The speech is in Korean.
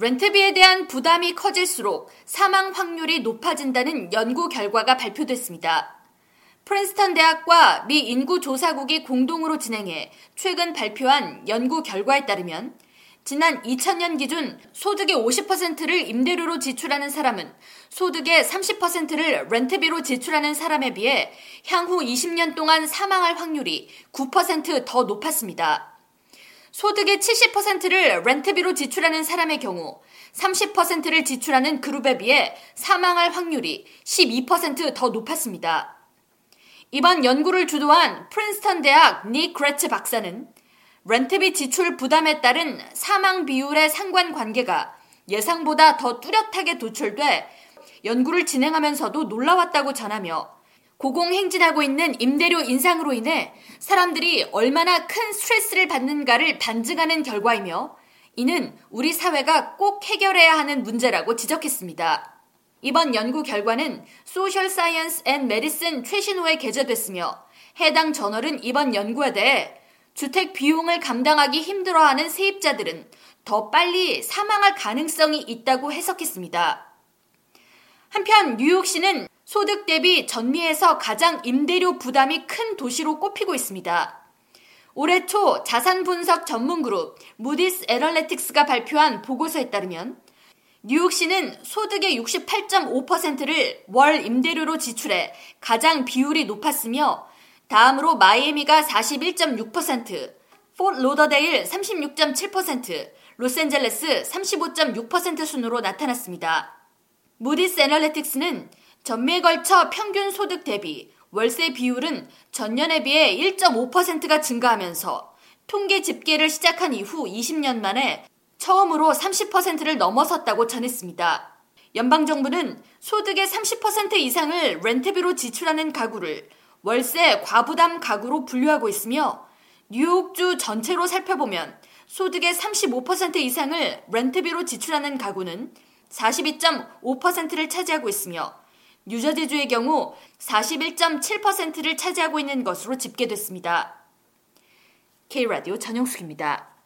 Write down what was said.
렌트비에 대한 부담이 커질수록 사망 확률이 높아진다는 연구 결과가 발표됐습니다. 프린스턴 대학과 미 인구조사국이 공동으로 진행해 최근 발표한 연구 결과에 따르면 지난 2000년 기준 소득의 50%를 임대료로 지출하는 사람은 소득의 30%를 렌트비로 지출하는 사람에 비해 향후 20년 동안 사망할 확률이 9%더 높았습니다. 소득의 70%를 렌트비로 지출하는 사람의 경우 30%를 지출하는 그룹에 비해 사망할 확률이 12%더 높았습니다. 이번 연구를 주도한 프린스턴 대학 니 크레츠 박사는 렌트비 지출 부담에 따른 사망 비율의 상관 관계가 예상보다 더 뚜렷하게 도출돼 연구를 진행하면서도 놀라웠다고 전하며 고공행진하고 있는 임대료 인상으로 인해 사람들이 얼마나 큰 스트레스를 받는가를 반증하는 결과이며 이는 우리 사회가 꼭 해결해야 하는 문제라고 지적했습니다. 이번 연구 결과는 Social Science and Medicine 최신호에 게재됐으며 해당 저널은 이번 연구에 대해 주택 비용을 감당하기 힘들어하는 세입자들은 더 빨리 사망할 가능성이 있다고 해석했습니다. 한편 뉴욕시는 소득 대비 전미에서 가장 임대료 부담이 큰 도시로 꼽히고 있습니다. 올해 초 자산 분석 전문 그룹 무디스 애널리틱스가 발표한 보고서에 따르면 뉴욕시는 소득의 68.5%를 월 임대료로 지출해 가장 비율이 높았으며 다음으로 마이애미가 41.6%, 포트 로더데일 36.7%, 로스앤젤레스 35.6% 순으로 나타났습니다. 무디스 애널리틱스는 전미에 걸쳐 평균 소득 대비 월세 비율은 전년에 비해 1.5%가 증가하면서 통계 집계를 시작한 이후 20년 만에 처음으로 30%를 넘어섰다고 전했습니다. 연방정부는 소득의 30% 이상을 렌트비로 지출하는 가구를 월세 과부담 가구로 분류하고 있으며 뉴욕주 전체로 살펴보면 소득의 35% 이상을 렌트비로 지출하는 가구는 42.5%를 차지하고 있으며 뉴저지주의 경우 41.7%를 차지하고 있는 것으로 집계됐습니다. K라디오 전영숙입니다.